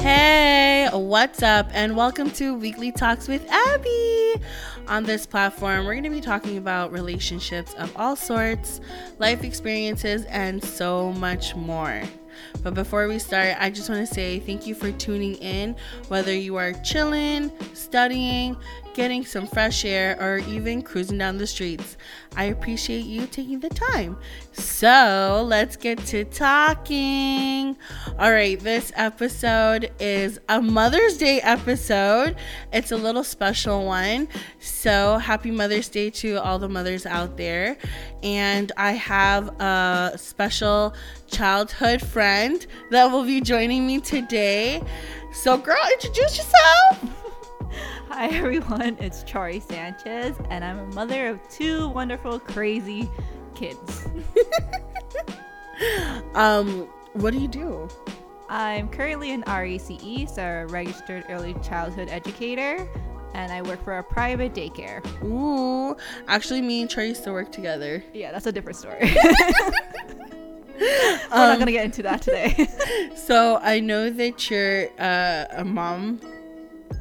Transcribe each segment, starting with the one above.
Hey, what's up? And welcome to Weekly Talks with Abby. On this platform, we're going to be talking about relationships of all sorts, life experiences, and so much more. But before we start, I just want to say thank you for tuning in, whether you are chilling, studying, getting some fresh air, or even cruising down the streets. I appreciate you taking the time. So let's get to talking. All right, this episode is a Mother's Day episode. It's a little special one. So happy Mother's Day to all the mothers out there. And I have a special childhood friend that will be joining me today. So, girl, introduce yourself. Hi everyone, it's Chari Sanchez, and I'm a mother of two wonderful, crazy kids. um, what do you do? I'm currently an RECE, so a registered early childhood educator, and I work for a private daycare. Ooh, actually, me and Trey used to work together. Yeah, that's a different story. We're um, not gonna get into that today. so I know that you're uh, a mom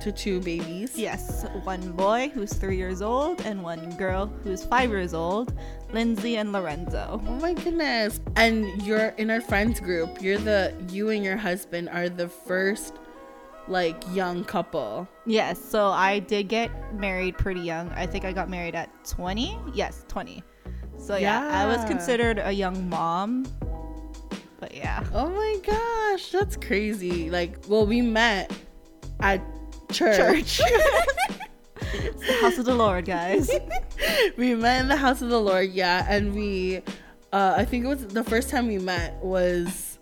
to two babies. Yes, one boy who's three years old and one girl who's five years old, Lindsay and Lorenzo. Oh my goodness. And you're in our friends group. You're the, you and your husband are the first like young couple. Yes, so I did get married pretty young. I think I got married at 20. Yes, 20. So yeah, yeah I was considered a young mom. But yeah. Oh my gosh, that's crazy. Like, well, we met at church. church. it's the house of the Lord, guys. we met in the house of the Lord, yeah, and we uh, I think it was the first time we met was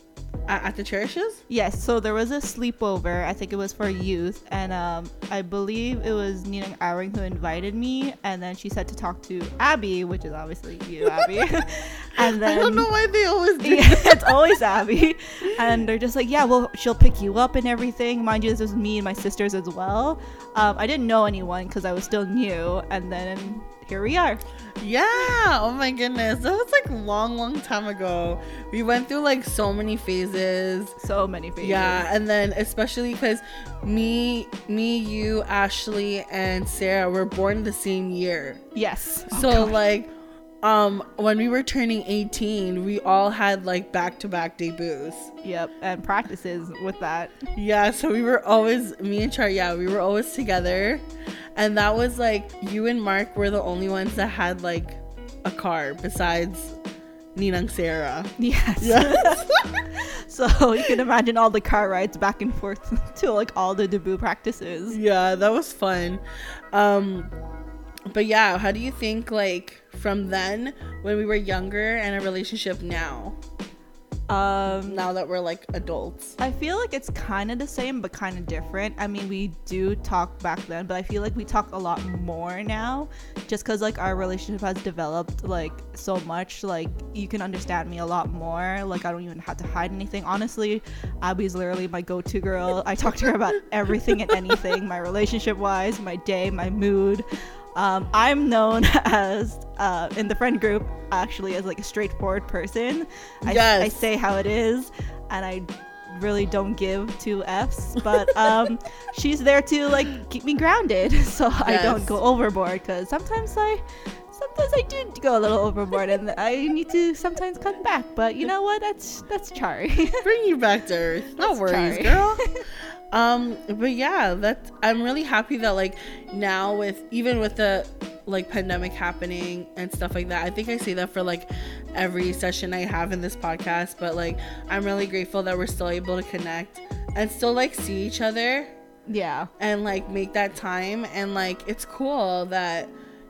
at, the churches? Yes. So there was a sleepover. I think it was for youth, and um, I believe it was Nina Owering who invited me, and then she said to talk to Abby, which is obviously you, Abby. and then I don't know why they always do. Yeah, it's always Abby, and they're just like, yeah, well, she'll pick you up and everything. Mind you, this was me and my sisters as well. Um, I didn't know anyone because I was still new, and then here we are. Yeah. Oh my goodness. That was like long, long time ago. We went through like so many phases. So many phases. Yeah. And then especially because me, me, you, Ashley, and Sarah were born the same year. Yes. Oh, so God. like um when we were turning 18 we all had like back-to-back debuts yep and practices with that yeah so we were always me and char yeah we were always together and that was like you and mark were the only ones that had like a car besides Nina and Sarah. Yes. yes. so you can imagine all the car rides back and forth to like all the debut practices. Yeah, that was fun. Um but yeah, how do you think like from then when we were younger and a relationship now? Um, now that we're like adults, I feel like it's kind of the same but kind of different. I mean, we do talk back then, but I feel like we talk a lot more now, just because like our relationship has developed like so much. Like you can understand me a lot more. Like I don't even have to hide anything. Honestly, Abby's literally my go-to girl. I talk to her about everything and anything, my relationship wise, my day, my mood. Um, I'm known as uh, in the friend group actually as like a straightforward person. I, yes. I say how it is, and I really don't give two f's. But um, she's there to like keep me grounded, so yes. I don't go overboard. Because sometimes I sometimes I do go a little overboard, and I need to sometimes cut back. But you know what? That's that's Chari. Bring you back to earth. No worries, Chari. girl. Um, but yeah, that's I'm really happy that like now with even with the like pandemic happening and stuff like that. I think I say that for like every session I have in this podcast, but like I'm really grateful that we're still able to connect and still like see each other. Yeah. And like make that time and like it's cool that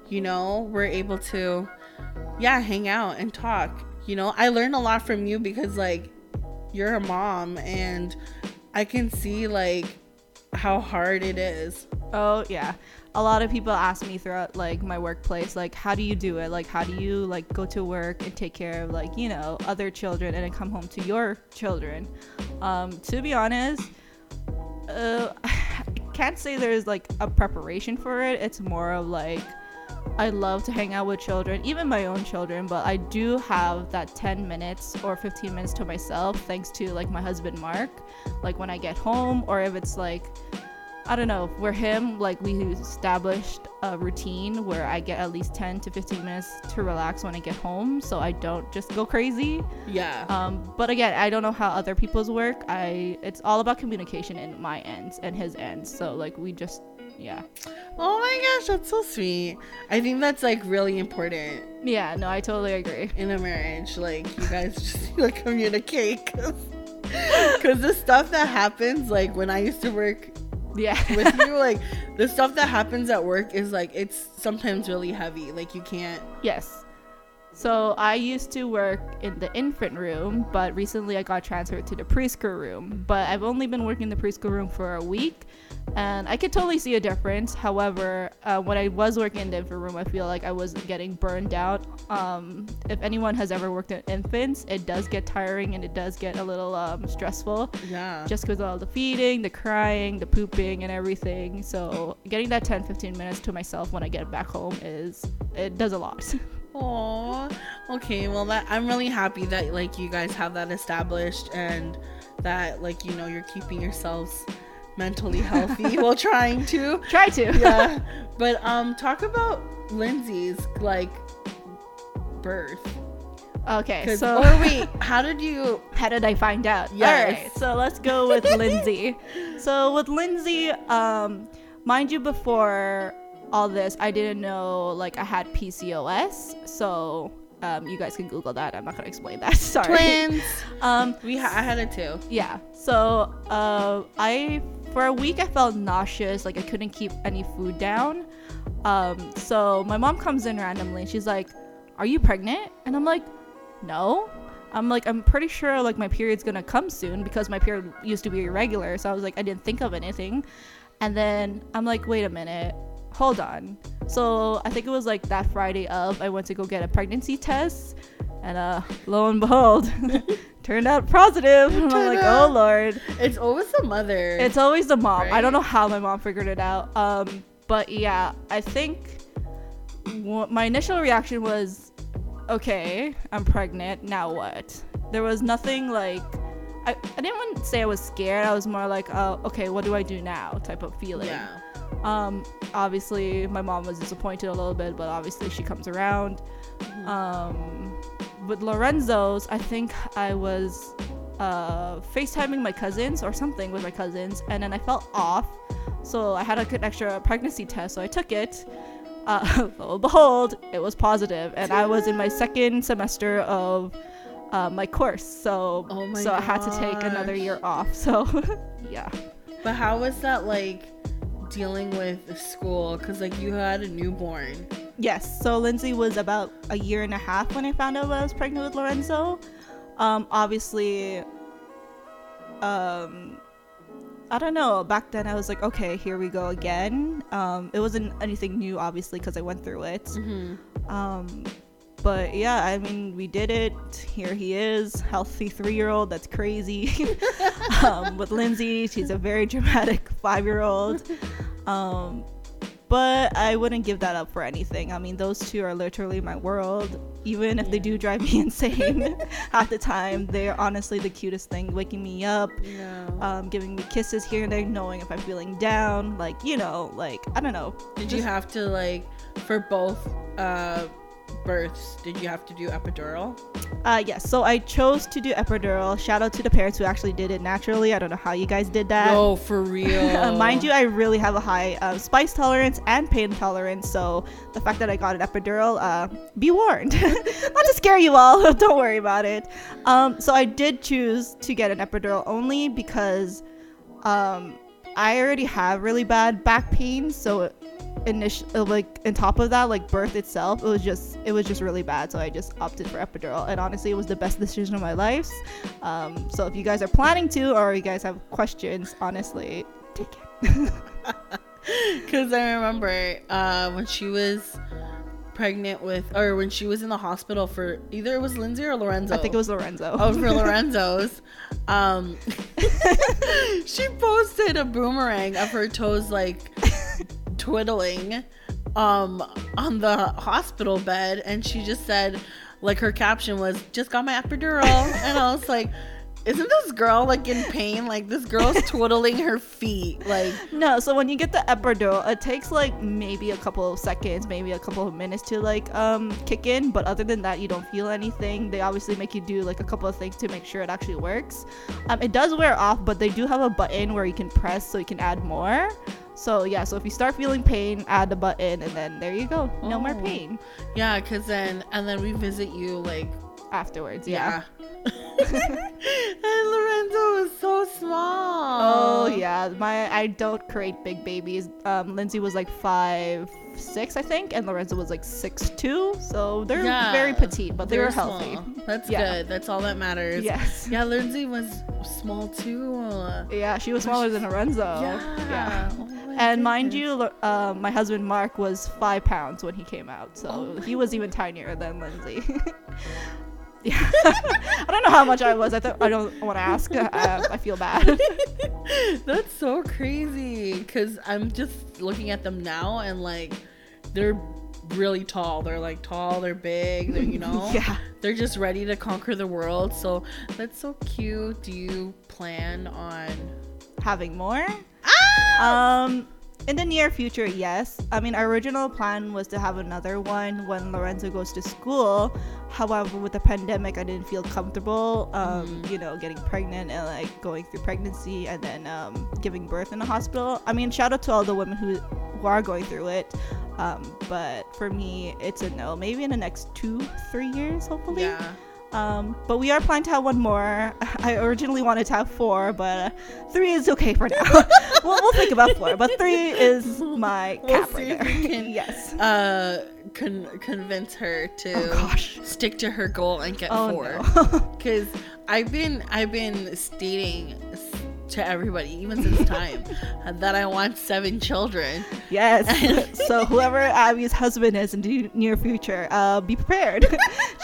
you know, we're able to yeah, hang out and talk. You know, I learned a lot from you because like you're a mom and I can see like how hard it is. Oh, yeah. A lot of people ask me throughout like my workplace like how do you do it? Like how do you like go to work and take care of like, you know, other children and then come home to your children? Um to be honest, uh I can't say there's like a preparation for it. It's more of like I love to hang out with children, even my own children, but I do have that 10 minutes or 15 minutes to myself thanks to like my husband Mark. Like when I get home or if it's like I don't know, we're him, like we established a routine where I get at least 10 to 15 minutes to relax when I get home so I don't just go crazy. Yeah. Um, but again, I don't know how other people's work. I it's all about communication in my ends and his ends. So like we just yeah. Oh my gosh, that's so sweet. I think that's like really important Yeah, no, I totally agree. in a marriage. Like you guys just like communicate because the stuff that happens, like when I used to work Yeah. with you, like the stuff that happens at work is like it's sometimes really heavy. Like you can't. Yes. So I used to work in the infant room, but recently I got transferred to the preschool room. But I've only been working in the preschool room for a week, and I could totally see a difference. However, uh, when I was working in the infant room, I feel like I was getting burned out. Um, if anyone has ever worked in infants, it does get tiring and it does get a little um, stressful Yeah. just because of all the feeding, the crying, the pooping, and everything. So getting that 10 15 minutes to myself when I get back home is, it does a lot. Aw. Okay. Well, that I'm really happy that like you guys have that established and that like you know you're keeping yourselves mentally healthy while trying to. Try to. Yeah. But um, talk about Lindsay's like birth. Okay, so or wait, how did you? how did I find out? Yes. All right, so let's go with Lindsay. So with Lindsay, um, mind you, before all this, I didn't know like I had PCOS. So um, you guys can Google that. I'm not gonna explain that. Sorry. Twins. Um, We ha- I had it too. yeah. So uh, I for a week I felt nauseous, like I couldn't keep any food down. Um, so my mom comes in randomly and she's like, "Are you pregnant?" And I'm like, "No." I'm like, I'm pretty sure like my period's gonna come soon because my period used to be irregular. So I was like, I didn't think of anything. And then I'm like, wait a minute, hold on. So I think it was like that Friday of I went to go get a pregnancy test, and uh, lo and behold, turned out positive. I'm like, Ta-da. oh lord. It's always the mother. It's always the mom. I don't know how my mom figured it out. Um, but yeah, I think my initial reaction was, okay, I'm pregnant. Now what? There was nothing like. I, I didn't want to say I was scared. I was more like, oh, okay, what do I do now? Type of feeling. yeah. Um, obviously, my mom was disappointed a little bit, but obviously she comes around. Um, with Lorenzo's, I think I was uh, FaceTiming my cousins or something with my cousins, and then I felt off. So I had an extra pregnancy test, so I took it. Uh, lo and behold, it was positive, and I was in my second semester of uh, my course, so Oh my so I had to take another year off. So yeah. But how was that like dealing with school? Cause like you had a newborn. Yes. So Lindsay was about a year and a half when I found out I was pregnant with Lorenzo. Um, obviously, um, I don't know. Back then, I was like, okay, here we go again. Um, it wasn't anything new, obviously, because I went through it. Mm-hmm. Um, but yeah, I mean, we did it. Here he is, healthy three-year-old. That's crazy. um, with Lindsay, she's a very dramatic five-year-old. Um, but I wouldn't give that up for anything. I mean, those two are literally my world. Even if they do drive me insane half the time, they're honestly the cutest thing, waking me up, Yeah. um, giving me kisses here and there, knowing if I'm feeling down. Like, you know, like, I don't know. Did you have to like for both uh births? Did you have to do epidural? Uh, yes. So I chose to do epidural. Shout out to the parents who actually did it naturally. I don't know how you guys did that. No, for real. Mind you, I really have a high uh, spice tolerance and pain tolerance, so the fact that I got an epidural, uh, be warned. Not to scare you all, don't worry about it. Um, so I did choose to get an epidural only because um, I already have really bad back pain, so initial like on top of that like birth itself it was just it was just really bad so i just opted for epidural and honestly it was the best decision of my life um, so if you guys are planning to or you guys have questions honestly take it Because I remember uh, when she was pregnant with, or when she was in the hospital for either it was Lindsay or Lorenzo. i think it was lorenzo Oh, for Lorenzo's. Um, she posted a boomerang of her toes like twiddling um on the hospital bed and she just said like her caption was just got my epidural and I was like isn't this girl like in pain like this girl's twiddling her feet like No, so when you get the epidural, it takes like maybe a couple of seconds, maybe a couple of minutes to like um kick in. But other than that, you don't feel anything. They obviously make you do like a couple of things to make sure it actually works. Um, it does wear off, but they do have a button where you can press so you can add more. So yeah, so if you start feeling pain, add the button, and then there you go, no more Oh. pain yeah because then and then we visit you like afterwards. Yeah. yeah, and Lorenzo is so small Oh yeah, my I don't create big babies. Um, Lindsay was like five six, I think, and Lorenzo was like six two. So they're Yeah, very petite, but they They're were healthy. small. That's Yeah. good. That's all that matters. Yes. Yeah, Lindsay was small too. Yeah, she was smaller than Lorenzo. yeah. Oh my And mind you, uh, my husband Mark was five pounds when he came out, so Oh he was even tinier than Lindsay. yeah, I don't know how much I was. I th- I don't want to ask. Uh, I feel bad. That's so crazy because I'm just looking at them now and like they're really tall. They're like tall, they're big, they're, you know? yeah. They're just ready to conquer the world. So that's so cute. Do you plan on. Having more. Um, in the near future, yes. I mean, our original plan was to have another one when Lorenzo goes to school. However, with the pandemic, I didn't feel comfortable, um, you know, getting pregnant and like going through pregnancy and then um, giving birth in the hospital. I mean, shout out to all the women who who are going through it. Um, but for me, it's a no. Maybe in the next two, three years, hopefully. Yeah. Um, but we are planning to have one more. I originally wanted to have four, but uh, three is okay for now. we'll, we'll think about four, but three is my We'll cap see right there. can- yes. Uh, con- convince her to Oh, gosh. stick to her goal and get Oh four. no. because I've been I've been stating to everybody even since time that I want seven children. yes. so whoever Abby's husband is in the near future, uh, be prepared.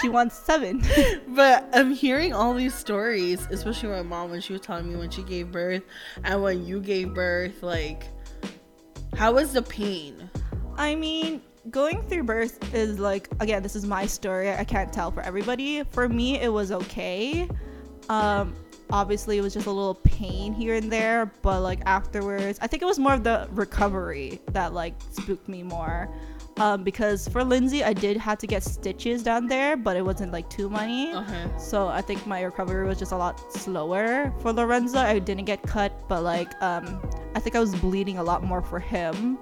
she wants seven. But I'm hearing all these stories, especially my mom when she was telling me when she gave birth and when you gave birth. Like, how was the pain? I mean, going through birth is like again, this is my story. I can't tell for everybody. For me, it was okay. Um, obviously, it was just a little pain here and there, but like afterwards, I think it was more of the recovery that like spooked me more. Um, because for Lindsay, I did have to get stitches down there, but it wasn't like too many. Okay. So I think my recovery was just a lot slower. For Lorenzo, I didn't get cut, but like um, I think I was bleeding a lot more for him.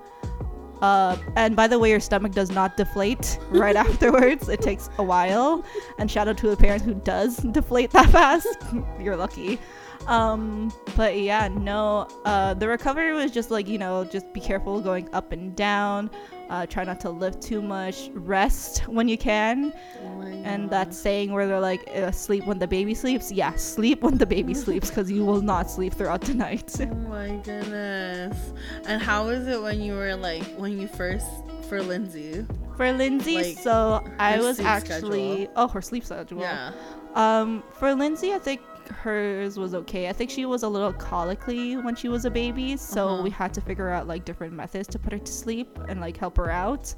Uh, and by the way, your stomach does not deflate right afterwards. It takes a while. And shout out to the parent who does deflate that fast. You're lucky. Um, but yeah, no. Uh, the recovery was just like you know, just be careful going up and down. Uh, try not to lift too much. Rest when you can. Oh And that saying where they're like, uh, sleep when the baby sleeps. Yeah, sleep when the baby sleeps because you will not sleep throughout the night. Oh my goodness. And how was it when you were like when you first for Lindsay? For Lindsay, Like, so I was actually schedule. oh her sleep schedule. Yeah. Um, for Lindsay, I think hers was okay. I think she was a little colicky when she was a baby, so Uh-huh. we had to figure out like different methods to put her to sleep and like help her out.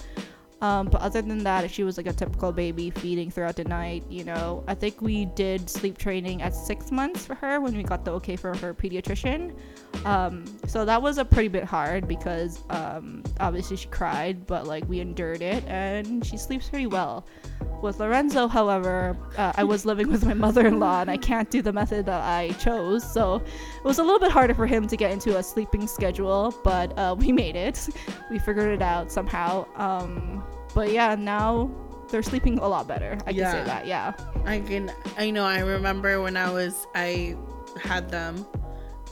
Um, but other than that, she was like a typical baby feeding throughout the night, you know, I think we did sleep training at six months for her when we got the okay from her pediatrician. Um, so that was a pretty bit hard because um, obviously she cried, but like we endured it and she sleeps pretty well. With Lorenzo, however, uh, I was living with my mother-in-law and I can't do the method that I chose, so it was a little bit harder for him to get into a sleeping schedule. But uh, we made it. We figured it out somehow. Um, but yeah, now they're sleeping a lot better. I can say that. Yeah. I can I know I remember when I was I had them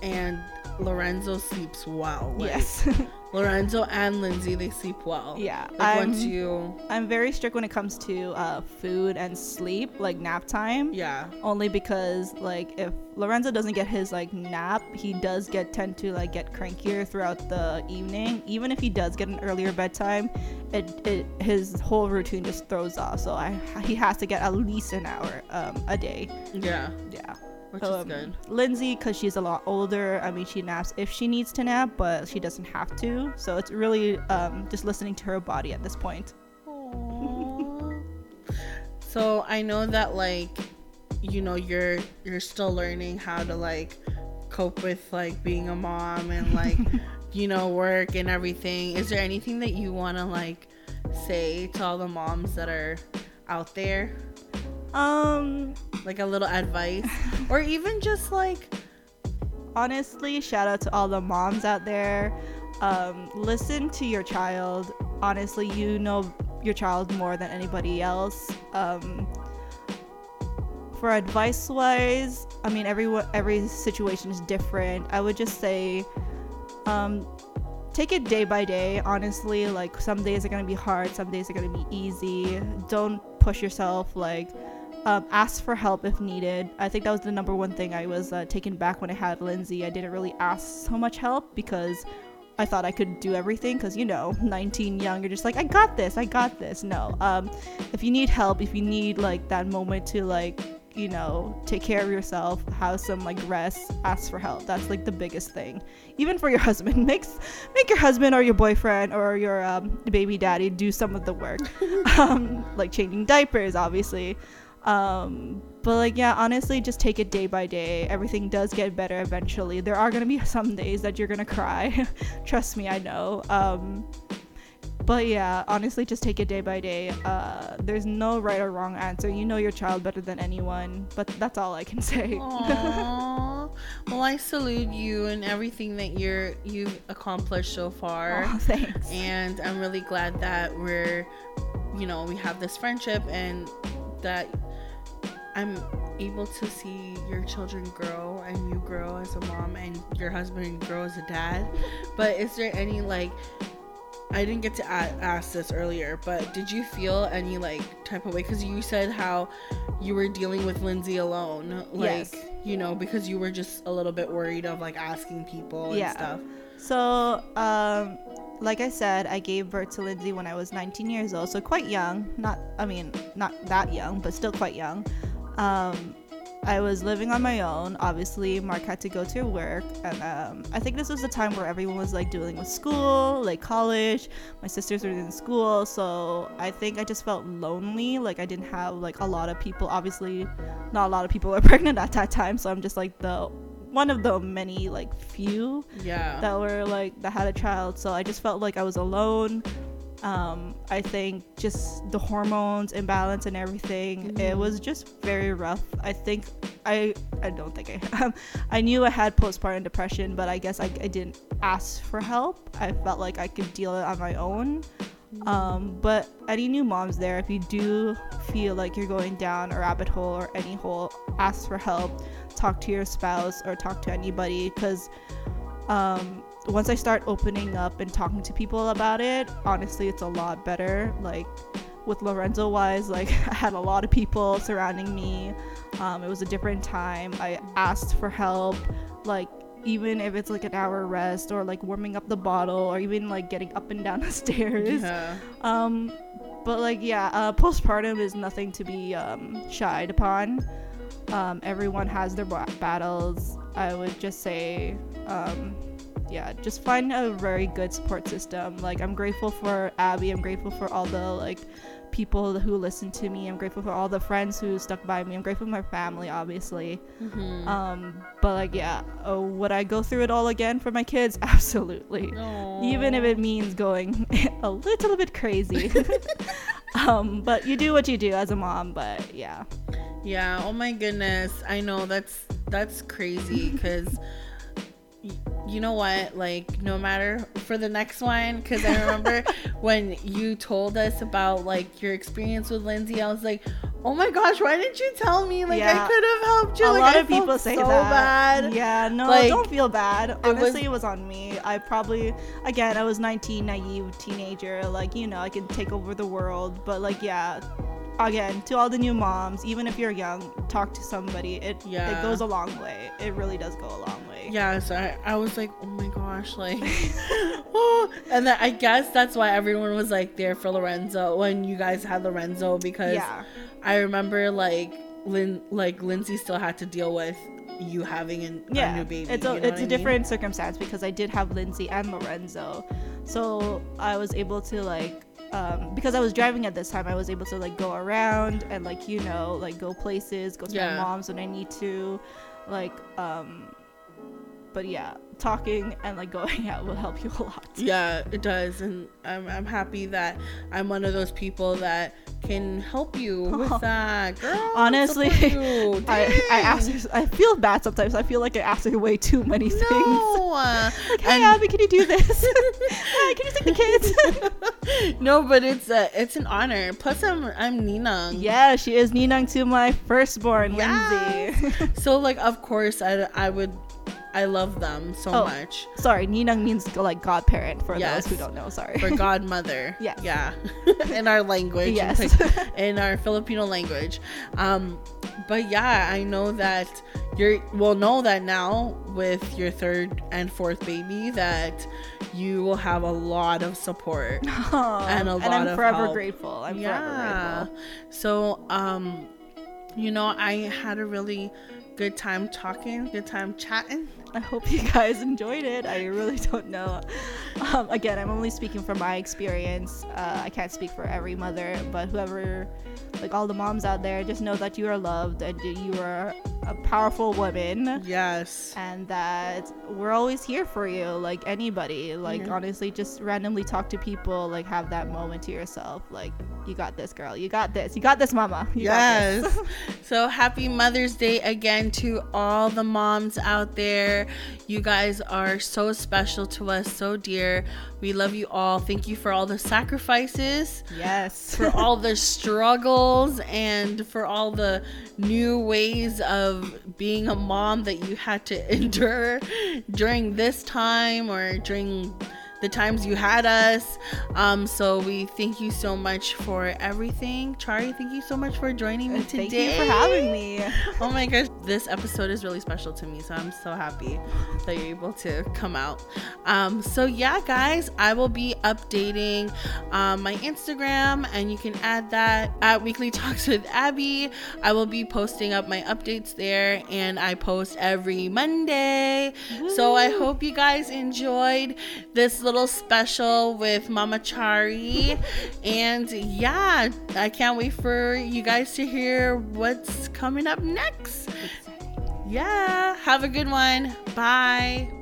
and Lorenzo sleeps well. Like, yes. Lorenzo and Lindsay they sleep well. yeah. Like I'm- you I'm very strict when it comes to uh, food and sleep, like nap time. yeah. Only because like if Lorenzo doesn't get his like nap, he does get tend to like get crankier throughout the evening. Even if he does get an earlier bedtime, it, it his whole routine just throws off. So I he has to get at least an hour um, a day. Yeah. Yeah. Which is good. Lindsay, because she's a lot older, I mean, she naps if she needs to nap, but she doesn't have to. So it's really um, just listening to her body at this point. So I know that like you know you're you're still learning how to like cope with like being a mom and like you know work and everything. Is there anything that you want to like say to all the moms that are out there? Um, like a little advice or even just like honestly, shout out to all the moms out there. Um, listen to your child. Honestly, you know your child more than anybody else. Um, for advice wise, I mean every every situation is different. I would just say um, take it day by day. Honestly, like some days are gonna be hard, some days are gonna be easy. Don't push yourself. Like um, ask for help if needed. I think that was the number one thing I was uh, taken back when I had Lindsay. I didn't really ask so much help because I thought I could do everything because you know 19 young you're just like I got this I got this. No um if you need help if you need like that moment to like you know take care of yourself have some like rest ask for help. That's like the biggest thing. Even for your husband make make your husband or your boyfriend or your um, baby daddy do some of the work. Um, like changing diapers obviously um, but like yeah, honestly, just take it day by day. Everything does get better eventually. There are gonna be some days that you're gonna cry. Trust me, I know. Um, but yeah, honestly, just take it day by day. Uh, there's no right or wrong answer. You know your child better than anyone. But that's all I can say. well, I salute you and everything that you're you've accomplished so far. Oh, thanks. And I'm really glad that we're, you know, we have this friendship and that I'm able to see your children grow and you grow as a mom and your husband grow as a dad. But is there any like I didn't get to ask this earlier, but did you feel any like type of way? Because you said how you were dealing with Lindsay alone, like yes. you know, because you were just a little bit worried of like asking people and yeah. stuff. So, um, like I said, I gave birth to Lindsay when I was 19 years old, so quite young. Not, I mean, not that young, but still quite young. Um, I was living on my own. Obviously, Mark had to go to work, and um, I think this was the time where everyone was like dealing with school, like college. My sisters were in school, so I think I just felt lonely. Like I didn't have like a lot of people. Obviously, not a lot of people were pregnant at that time, so I'm just like the one of the many like few yeah that were like that had a child. So I just felt like I was alone. Um, I think just the hormones imbalance and everything. Mm-hmm. It was just very rough. I think I I don't think I um, I knew I had postpartum depression, but I guess I, I didn't ask for help. I felt like I could deal it on my own. Um, but any new moms there, if you do feel like you're going down a rabbit hole or any hole, ask for help. Talk to your spouse or talk to anybody because um, once I start opening up and talking to people about it, honestly, it's a lot better. Like with Lorenzo wise, like I had a lot of people surrounding me. Um, it was a different time. I asked for help, like even if it's like an hour rest or like warming up the bottle or even like getting up and down the stairs. Yeah. Um, but like yeah, uh, postpartum is nothing to be um, shied upon. Um, everyone has their b- battles. I would just say um, yeah, just find a very good support system. Like I'm grateful for Abby. I'm grateful for all the like people who listen to me. I'm grateful for all the friends who stuck by me. I'm grateful for my family, obviously. Mm-hmm. Um, but like, yeah, oh, would I go through it all again for my kids? Absolutely. Aww. Even if it means going a little bit crazy. um, but you do what you do as a mom. But yeah. Yeah. Oh my goodness. I know that's that's crazy because you know what? Like, no matter for the next one, because I remember when you told us about like your experience with Lindsay, I was like, oh my gosh, why didn't you tell me? Like, yeah. I could have helped you. A like, lot I of people say so that. Bad. Yeah, no, like, don't feel bad. Honestly, it was, it was on me. I probably, again, I was 19, naive teenager. Like, you know, I could take over the world, but like, yeah again to all the new moms even if you're young talk to somebody it yeah. it goes a long way it really does go a long way yeah so I, I was like oh my gosh like oh and then i guess that's why everyone was like there for lorenzo when you guys had lorenzo because yeah i remember like lynn like lindsay still had to deal with you having a, yeah, a new baby. it's a you know it's a I different circumstance because I did have Lindsay and Lorenzo, so I was able to like. Um, because I was driving at this time, I was able to like go around and like you know like go places, go to Yeah. my mom's when I need to, like um. But yeah, talking and like going out will help you a lot. Yeah, it does, and I'm I'm happy that I'm one of those people that can help you with that, girl. Honestly. I, I ask her, I feel bad sometimes. I feel like I ask her way too many things. No. uh, Like, hey, and- Abby, can you do this? Hi, can you take the kids? no, but it's a, it's an honor. Plus, I'm I'm Ninang. yeah, she is Ninang to my firstborn, Yes. Lindsay. So like, of course, I I would, I love them so Oh. much. Sorry, Ninang means like godparent for Yes. those who don't know. Sorry. For godmother. Yes. Yeah. in our language. in Yes. Pi- In our Filipino language. Um, but yeah, I know that you're. Well, know that now with your third and fourth baby that you will have a lot of support. and a and lot I'm of forever help. grateful. I'm forever grateful. So, um, you know, I had a really good time talking, good time chatting. I hope you guys enjoyed it. I really don't know. Um, again, I'm only speaking from my experience. Uh, I can't speak for every mother, but whoever, like all the moms out there, just know that you are loved and you are a powerful woman. Yes. And that we're always here for you, like anybody. Like, honestly, just randomly talk to people, like, have that moment to yourself. Like, you got this, girl. You got this. You got this, mama. You got Yes. this. so happy Mother's Day again to all the moms out there. You guys are so special to us, so dear. We love you all. Thank you for all the sacrifices. yes. for all the struggles and for all the new ways of being a mom that you had to endure during this time or during the times you had us. Um, so we thank you so much for everything. Chari, thank you so much for joining me today. Thank you for having me. Oh my gosh, this episode is really special to me, so I'm so happy that you're able to come out. Um, so yeah, guys, I will be updating um, my Instagram, and you can add that at Weekly Talks with Abby. I will be posting up my updates there, and I post every Monday. So I hope you guys enjoyed this little special with Mama Chari, and yeah, I can't wait for you guys to hear what's coming up next. Yeah, have a good one. Bye.